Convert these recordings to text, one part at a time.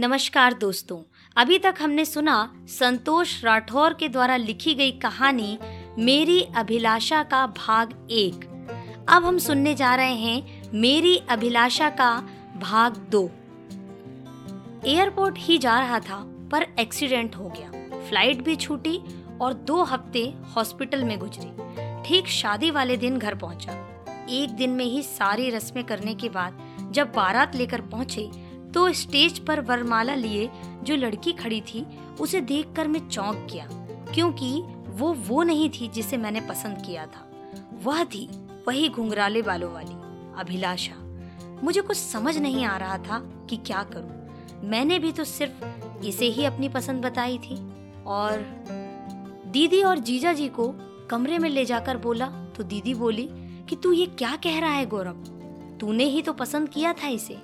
नमस्कार दोस्तों, अभी तक हमने सुना संतोष राठौर के द्वारा लिखी गई कहानी, मेरी अभिलाषा का भाग एक। अब हम सुनने जा रहे हैं मेरी अभिलाषा का भाग दो। एयरपोर्ट ही जा रहा था, पर एक्सीडेंट हो गया। फ़्लाइट भी छूटी और दो हफ़्ते हॉस्पिटल में गुजरी। ठीक शादी वाले दिन घर पहुँचा। एक दिन में ही सारी रस्में करने के बाद जब बारात लेकर पहुँचे तो स्टेज पर वरमाला लिए जो लड़की खड़ी थी, उसे देखकर मैं चौंक गया, क्योंकि वो वो नहीं थी जिसे मैंने पसंद किया था। वह थी वही घुंघराले बालों वाली, अभिलाषा। मुझे कुछ समझ नहीं आ रहा था कि क्या करूँ। मैंने भी तो सिर्फ़ इसे ही अपनी पसंद बताई थी। और दीदी और जीजा जी को कमरे में ले जाकर बोला तो दीदी बोली कि तू ये क्या कह रहा है गौरव? तूने ही तो पसंद किया था इसे।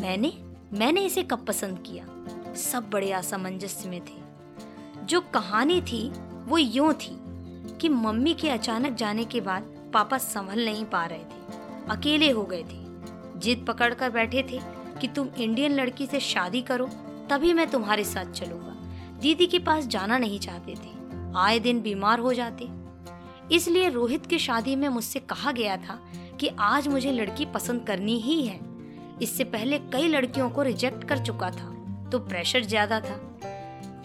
मैंने मैंने इसे कब पसंद किया? सब बड़े असमंजस्य में थे। जो कहानी थी, वो यूँ थी कि मम्मी के अचानक जाने के बाद पापा संभल नहीं पा रहे थे। अकेले हो गए थे। जिद पकड़कर बैठे थे कि तुम इंडियन लड़की से शादी करो, तभी मैं तुम्हारे साथ चलूँगा। दीदी के पास जाना नहीं चाहते थे। आए दिन बीमार हो जाते। इसलिए रोहित की शादी में मुझसे कहा गया था कि आज मुझे लड़की पसंद करनी ही है। इससे पहले कई लड़कियों को रिजेक्ट कर चुका था तो प्रेशर ज़्यादा था।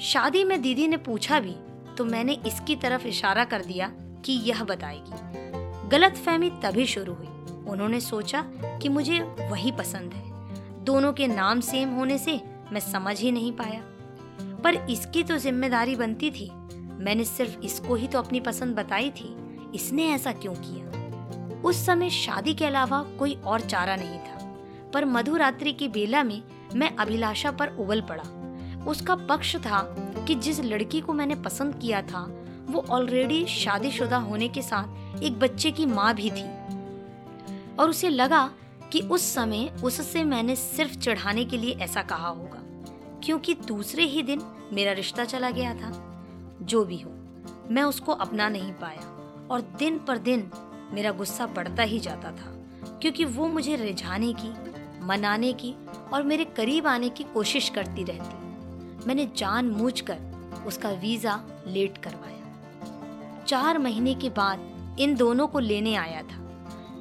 शादी में दीदी ने पूछा भी तो मैंने इसकी तरफ़ इशारा कर दिया कि यह बताएगी। गलत फहमी तभी शुरू हुई। उन्होंने सोचा कि मुझे वही पसंद है। दोनों के नाम सेम होने से मैं समझ ही नहीं पाया। पर इसकी तो ज़िम्मेदारी बनती थी। मैंने सिर्फ़ इसको ही तो अपनी पसंद बताई थी। इसने ऐसा क्यों किया? उस समय शादी के अलावा कोई और चारा नहीं था। पर मधुरात्रि की बेला में मैं अभिलाषा पर उबल पड़ा। उसका पक्ष था कि जिस लड़की को मैंने पसंद किया था, वो ऑलरेडी शादीशुदा होने के साथ एक बच्चे की माँ भी थी। और उसे लगा कि उस समय उससे मैंने सिर्फ़ चढ़ाने के लिए ऐसा कहा होगा, क्योंकि दूसरे ही दिन मेरा रिश्ता चला गया था। जो भी हो, मैं उसको अपना नहीं पाया और दिन पर दिन मेरा गुस्सा बढ़ता ही जाता था, क्योंकि वो मुझे रिझाने की मनाने की और मेरे करीब आने की कोशिश करती रहती। मैंने जान कर उसका वीज़ा लेट करवाया। चार महीने के बाद इन दोनों को लेने आया था।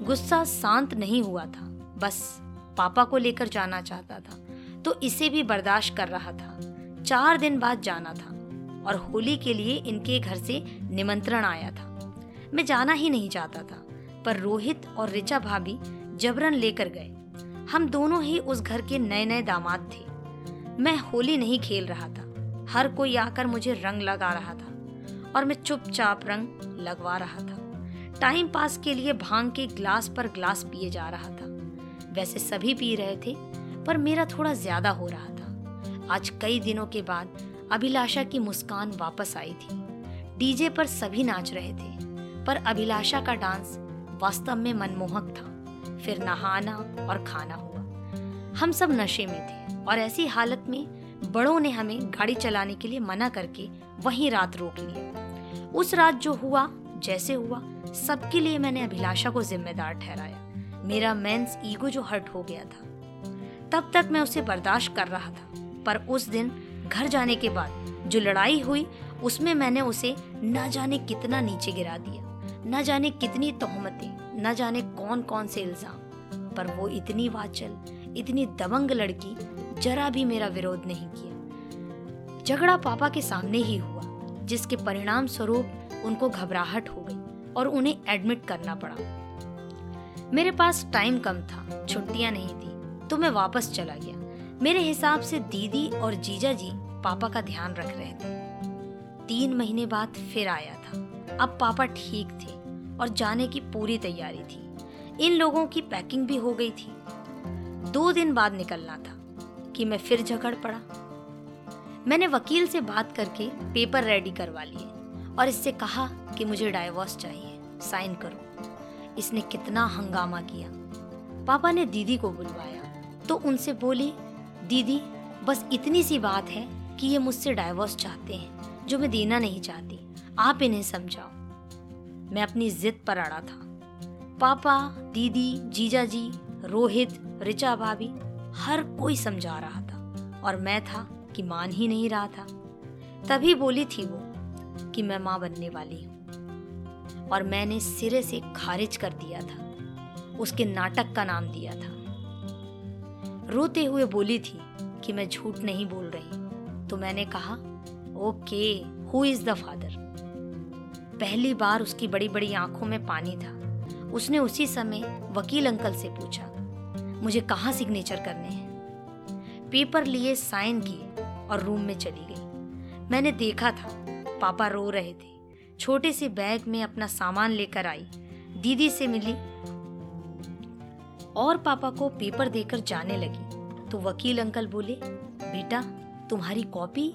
गुस्सा शांत नहीं हुआ था। बस पापा को लेकर जाना चाहता था तो इसे भी बर्दाश्त कर रहा था। चार दिन बाद जाना था और होली के लिए इनके घर से निमंत्रण आया था। मैं जाना ही नहीं चाहता था, पर रोहित और रिचा भाभी जबरन लेकर गए। हम दोनों ही उस घर के नए नए दामाद थे। मैं होली नहीं खेल रहा था। हर कोई आकर मुझे रंग लगा रहा था और मैं चुपचाप रंग लगवा रहा था। टाइम पास के लिए भाँग के ग्लास पर ग्लास पिए जा रहा था। वैसे सभी पी रहे थे, पर मेरा थोड़ा ज़्यादा हो रहा था। आज कई दिनों के बाद अभिलाषा की मुस्कान वापस आई थी। डीजे पर सभी नाच रहे थे, पर अभिलाषा का डांस वास्तव में मनमोहक था। फिर नहाना और खाना हुआ। हम सब नशे में थे और ऐसी हालत में बड़ों ने हमें गाड़ी चलाने के लिए मना करके वहीं रात रोक लिया उस रात जो हुआ, जैसे हुआ, सबके लिए मैंने अभिलाषा को जिम्मेदार ठहराया। मेरा मेंस ईगो जो हर्ट हो गया था। तब तक मैं उसे बर्दाश्त कर रहा था, पर उस दिन घर जाने के बाद जो लड़ाई हुई, उसमें मैंने उसे न जाने कितना नीचे गिरा दिया, न जाने कितनी तोहमतें न जाने कौन कौन से इल्ज़ाम। पर वो इतनी वाचल, इतनी दबंग लड़की जरा भी मेरा विरोध नहीं किया। झगड़ा पापा के सामने ही हुआ, जिसके परिणाम स्वरूप उनको घबराहट हो गई और उन्हें एडमिट करना पड़ा। मेरे पास टाइम कम था, छुट्टियाँ नहीं थी तो मैं वापस चला गया। मेरे हिसाब से दीदी और जीजा जी पापा का ध्यान रख रहे थे। तीन महीने बाद फिर आया था। अब पापा ठीक थे। और जाने की पूरी तैयारी थी। इन लोगों की पैकिंग भी हो गई थी। दो दिन बाद निकलना था कि मैं फिर झगड़ पड़ा। मैंने वकील से बात करके पेपर रेडी करवा लिए और इससे कहा कि मुझे डाइवोर्स चाहिए। साइन करो। इसने कितना हंगामा किया। पापा ने दीदी को बुलवाया। तो उनसे बोली, दीदी, बस इतनी सी बात है कि ये मुझसे डाइवोर्स चाहते हैं, जो मैं देना नहीं चाहती। आप इन्हें समझाओ। मैं अपनी जिद पर अड़ा था। पापा, दीदी, जीजा जी, रोहित, रिचा भाभी, हर कोई समझा रहा था और मैं था कि मान ही नहीं रहा था। तभी बोली थी वो कि मैं माँ बनने वाली हूँ और मैंने सिरे से खारिज कर दिया था। उसके नाटक का नाम दिया था। रोते हुए बोली थी कि मैं झूठ नहीं बोल रही। तो मैंने कहा, okay who is the father पहली बार उसकी बड़ी बड़ी आँखों में पानी था। उसने उसी समय वकील अंकल से पूछा, मुझे कहाँ सिग्नेचर करने हैं? पेपर लिए साइन किए और रूम में चली गई। मैंने देखा था, पापा रो रहे थे। छोटे से बैग में अपना सामान लेकर आई। दीदी से मिली। और पापा को पेपर देकर जाने लगी। तो वकील अंकल बोले, बेटा, तुम्हारी कॉपी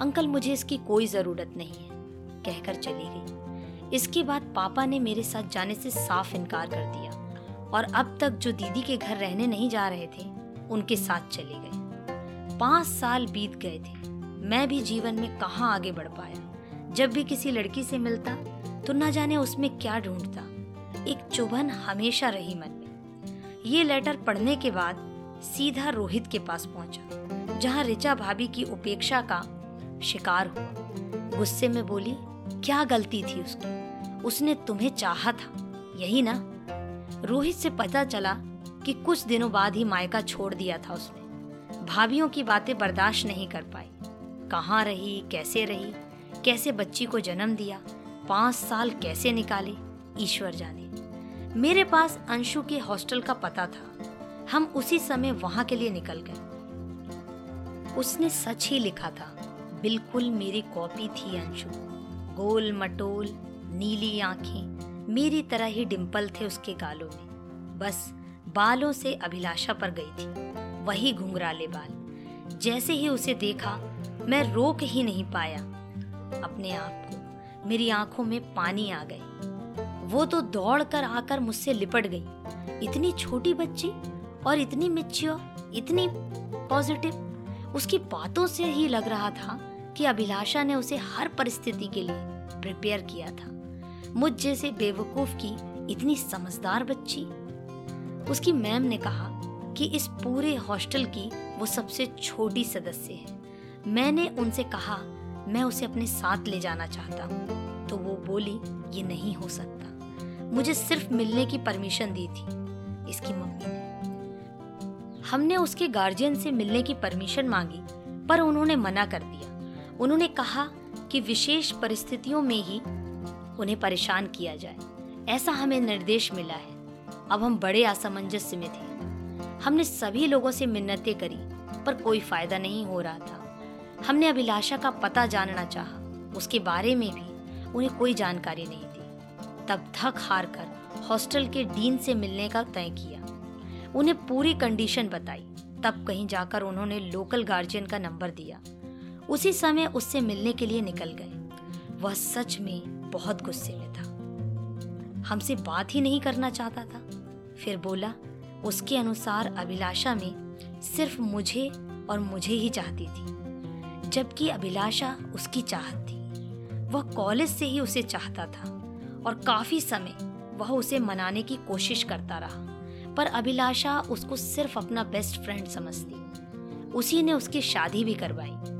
अंकल, मुझे इसकी कोई ज़रूरत नहीं है। कहकर चली गई। इसके बाद पापा ने मेरे साथ जाने से साफ़ इनकार कर दिया और अब तक जो दीदी के घर रहने नहीं जा रहे थे, उनके साथ चले गए। पाँच साल बीत गए थे। मैं भी जीवन में कहाँ आगे बढ़ पाया? जब भी किसी लड़की से मिलता तो न जाने उसमें क्या ढूंढता। एक चुभन हमेशा रही मन में। ये लेटर पढ़ने के बाद सीधा रोहित के पास पहुँचा, जहाँ रिचा भाभी की उपेक्षा का शिकार हुआ। गुस्से में बोली, क्या गलती थी उसकी? उसने तुम्हें चाहा था, यही ना? रोहित से पता चला कि कुछ दिनों बाद ही मायका छोड़ दिया था उसने। भाभीियों की बातें बर्दाश्त नहीं कर पाई। कहाँ रही, कैसे रही, कैसे बच्ची को जन्म दिया, पाँच साल कैसे निकाले, ईश्वर जाने। मेरे पास अंशु के हॉस्टल का पता था। हम उसी समय वहाँ के लिए निकल गए। उसने सच ही लिखा था बिल्कुल मेरी कॉपी थी, अंशु। गोल मटोल, नीली आँखें, मेरी तरह ही डिम्पल थे उसके गालों में। बस, बालों से अभिलाषा पर गई थी। वही घुंघराले बाल। जैसे ही उसे देखा, मैं रोक ही नहीं पाया। अपने आप को, मेरी आँखों में पानी आ गए वो तो दौड़ कर आकर मुझसे लिपट गई। इतनी छोटी बच्ची और इतनी मिच्योर इतनी पॉजिटिव उसकी बातों से ही लग रहा था कि अभिलाषा ने उसे हर परिस्थिति के लिए प्रिपेयर किया था। मुझ जैसे बेवकूफ़ की इतनी समझदार बच्ची। उसकी मैम ने कहा कि इस पूरे हॉस्टल की वो सबसे छोटी सदस्य है। मैंने उनसे कहा, मैं उसे अपने साथ ले जाना चाहता हूँ। तो वो बोली, ये नहीं हो सकता। मुझे सिर्फ़ मिलने की परमिशन दी थी। इसकी मम्मी ने। हमने उसके गार्जियन से मिलने की परमिशन मांगी, पर उन्होंने मना कर दिया। उन्होंने कहा कि विशेष परिस्थितियों में ही उन्हें परेशान किया जाए। ऐसा हमें निर्देश मिला है। अब हम बड़े असमंजस्य में थे। हमने सभी लोगों से मिन्नतें करी, पर कोई फ़ायदा नहीं हो रहा था। हमने अभिलाषा का पता जानना चाहा। उसके बारे में भी उन्हें कोई जानकारी नहीं थी। तब थक हार कर हॉस्टल के डीन से मिलने का तय किया। उन्हें पूरी कंडीशन बताई। तब कहीं जाकर उन्होंने लोकल गार्जियन का नंबर दिया। उसी समय उससे मिलने के लिए निकल गए। वह सच में बहुत गुस्से में था। हमसे बात ही नहीं करना चाहता था। फिर बोला, उसके अनुसार अभिलाषा में सिर्फ़ मुझे और मुझे ही चाहती थी, जबकि अभिलाषा उसकी चाहत थी। वह कॉलेज से ही उसे चाहता था और काफ़ी समय वह उसे मनाने की कोशिश करता रहा। पर अभिलाषा उसको सिर्फ़ अपना बेस्ट फ्रेंड समझती। उसी ने उसकी शादी भी करवाई।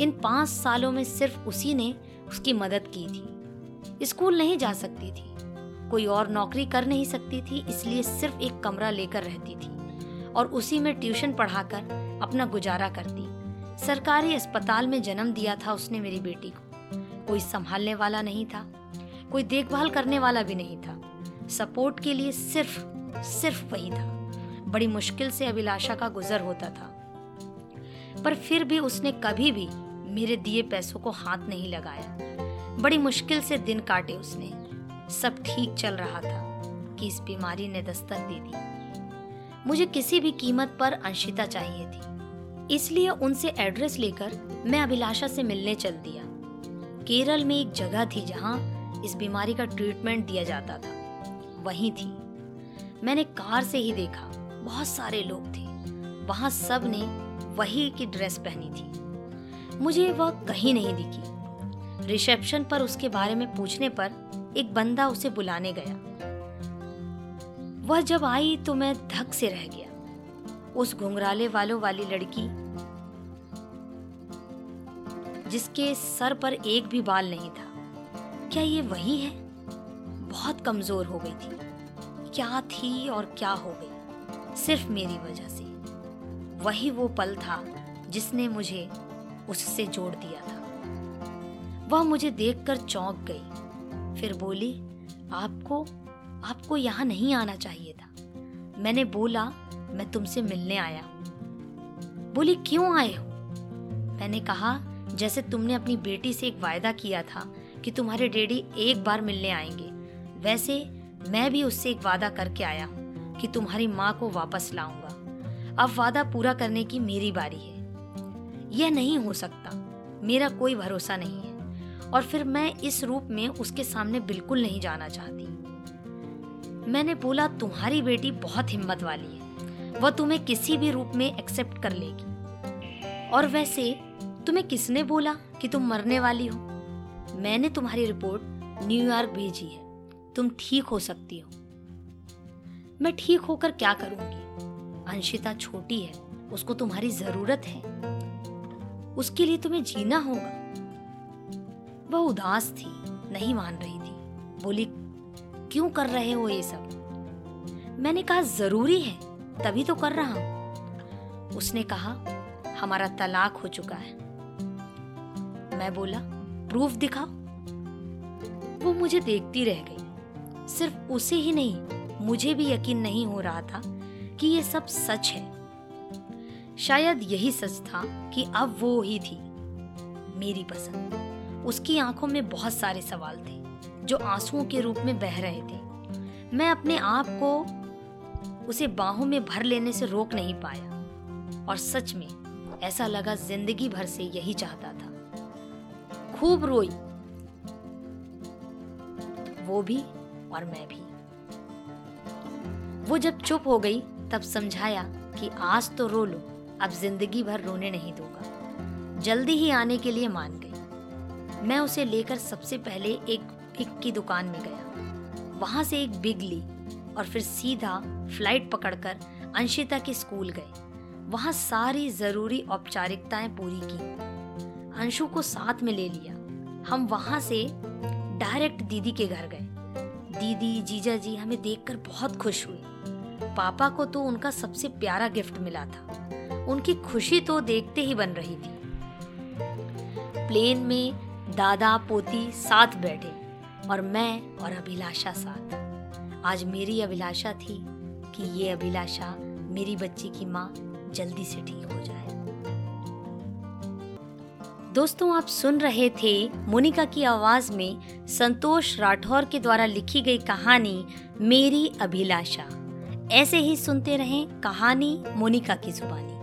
इन पाँच सालों में सिर्फ़ उसी ने उसकी मदद की थी। स्कूल नहीं जा सकती थी। कोई और नौकरी कर नहीं सकती थी, इसलिए सिर्फ़ एक कमरा लेकर रहती थी और उसी में ट्यूशन पढ़ाकर अपना गुजारा करती। सरकारी अस्पताल में जन्म दिया था उसने मेरी बेटी को। कोई संभालने वाला नहीं था, कोई देखभाल करने वाला भी नहीं था। सपोर्ट के लिए सिर्फ़ सिर्फ़ वही था। बड़ी मुश्किल से अभिलाषा का गुजर होता था। पर फिर भी उसने कभी भी मेरे दिए पैसों को हाथ नहीं लगाया। बड़ी मुश्किल से दिन काटे उसने। सब ठीक चल रहा था कि इस बीमारी ने दस्तक दे दी। मुझे किसी भी कीमत पर अंशिता चाहिए थी। इसलिए उनसे एड्रेस लेकर मैं अभिलाषा से मिलने चल दिया। केरल में एक जगह थी जहाँ इस बीमारी का ट्रीटमेंट दिया जाता था। वहीं थी। मैंने कार से ही देखा। बहुत सारे लोग थे। वहाँ सबने वही की ड्रेस पहनी थी। मुझे वह कहीं नहीं दिखी। रिसेप्शन पर उसके बारे में पूछने पर एक बंदा उसे बुलाने गया। वह जब आई तो मैं धक से रह गया। उस घुंघराले वालों वाली लड़की, जिसके सर पर एक भी बाल नहीं था, क्या ये वही है? बहुत कमज़ोर हो गई थी। क्या थी और क्या हो गई? सिर्फ़ मेरी वजह से। वही वो पल था जिसने मुझे उससे जोड़ दिया था। वह मुझे देखकर चौंक गई। फिर बोली, आपको आपको यहाँ नहीं आना चाहिए था। मैंने बोला, मैं तुमसे मिलने आया बोली, क्यों आए हो? मैंने कहा, जैसे तुमने अपनी बेटी से एक वायदा किया था कि तुम्हारे डैडी एक बार मिलने आएँगे, वैसे मैं भी उससे एक वादा करके आया हूँ कि तुम्हारी माँ को वापस लाऊँगा। अब वादा पूरा करने की मेरी बारी है। यह नहीं हो सकता। मेरा कोई भरोसा नहीं है। और फिर मैं इस रूप में उसके सामने बिल्कुल नहीं जाना चाहती। मैंने बोला, तुम्हारी बेटी बहुत हिम्मत वाली है। वह तुम्हें किसी भी रूप में एक्सेप्ट कर लेगी। और वैसे, तुम्हें किसने बोला कि तुम मरने वाली हो? मैंने तुम्हारी रिपोर्ट न्यूयॉर्क भेजी है। तुम ठीक हो सकती हो। मैं ठीक होकर क्या करूँगी? अंशिता छोटी है। उसको तुम्हारी ज़रूरत है। उसके लिए तुम्हें जीना होगा। वह उदास थी, नहीं मान रही थी। बोली, क्यों कर रहे हो ये सब? मैंने कहा, ज़रूरी है, तभी तो कर रहा हूँ। उसने कहा, हमारा तलाक हो चुका है। मैं बोला, प्रूफ दिखाओ। वो मुझे देखती रह गई। सिर्फ़ उसे ही नहीं, मुझे भी यकीन नहीं हो रहा था कि ये सब सच है। शायद यही सच था कि अब वो ही थी। मेरी पसंद। उसकी आँखों में बहुत सारे सवाल थे, जो आंसुओं के रूप में बह रहे थे। मैं अपने आप को उसे बाहों में भर लेने से रोक नहीं पाया, और सच में ऐसा लगा ज़िंदगी भर से यही चाहता था। खूब रोई। वो भी और मैं भी। वो जब चुप हो गई, तब समझाया कि आज तो रो लो। अब ज़िंदगी भर रोने नहीं दूँगा। जल्दी ही आने के लिए मान गई। मैं उसे लेकर सबसे पहले एक बिग की दुकान में गया। वहाँ से एक बिग ली और फिर सीधा फ़्लाइट पकड़कर अंशिता के स्कूल गए वहाँ सारी ज़रूरी औपचारिकताएँ पूरी की। अंशु को साथ में ले लिया। हम वहाँ से डायरेक्ट दीदी के घर गए। दीदी, जीजा जी हमें देखकर बहुत खुश हुए पापा को तो उनका सबसे प्यारा गिफ्ट मिला था। उनकी खुशी तो देखते ही बन रही थी। प्लेन में दादा पोती साथ बैठे, और मैं और अभिलाषा साथ। आज मेरी अभिलाषा थी कि ये अभिलाषा मेरी बच्ची की माँ जल्दी से ठीक हो जाए। दोस्तों, आप सुन रहे थे मोनिका की आवाज़ में संतोष राठौर के द्वारा लिखी गई कहानी मेरी अभिलाषा। ऐसे ही सुनते रहें कहानी मोनिका की जुबानी।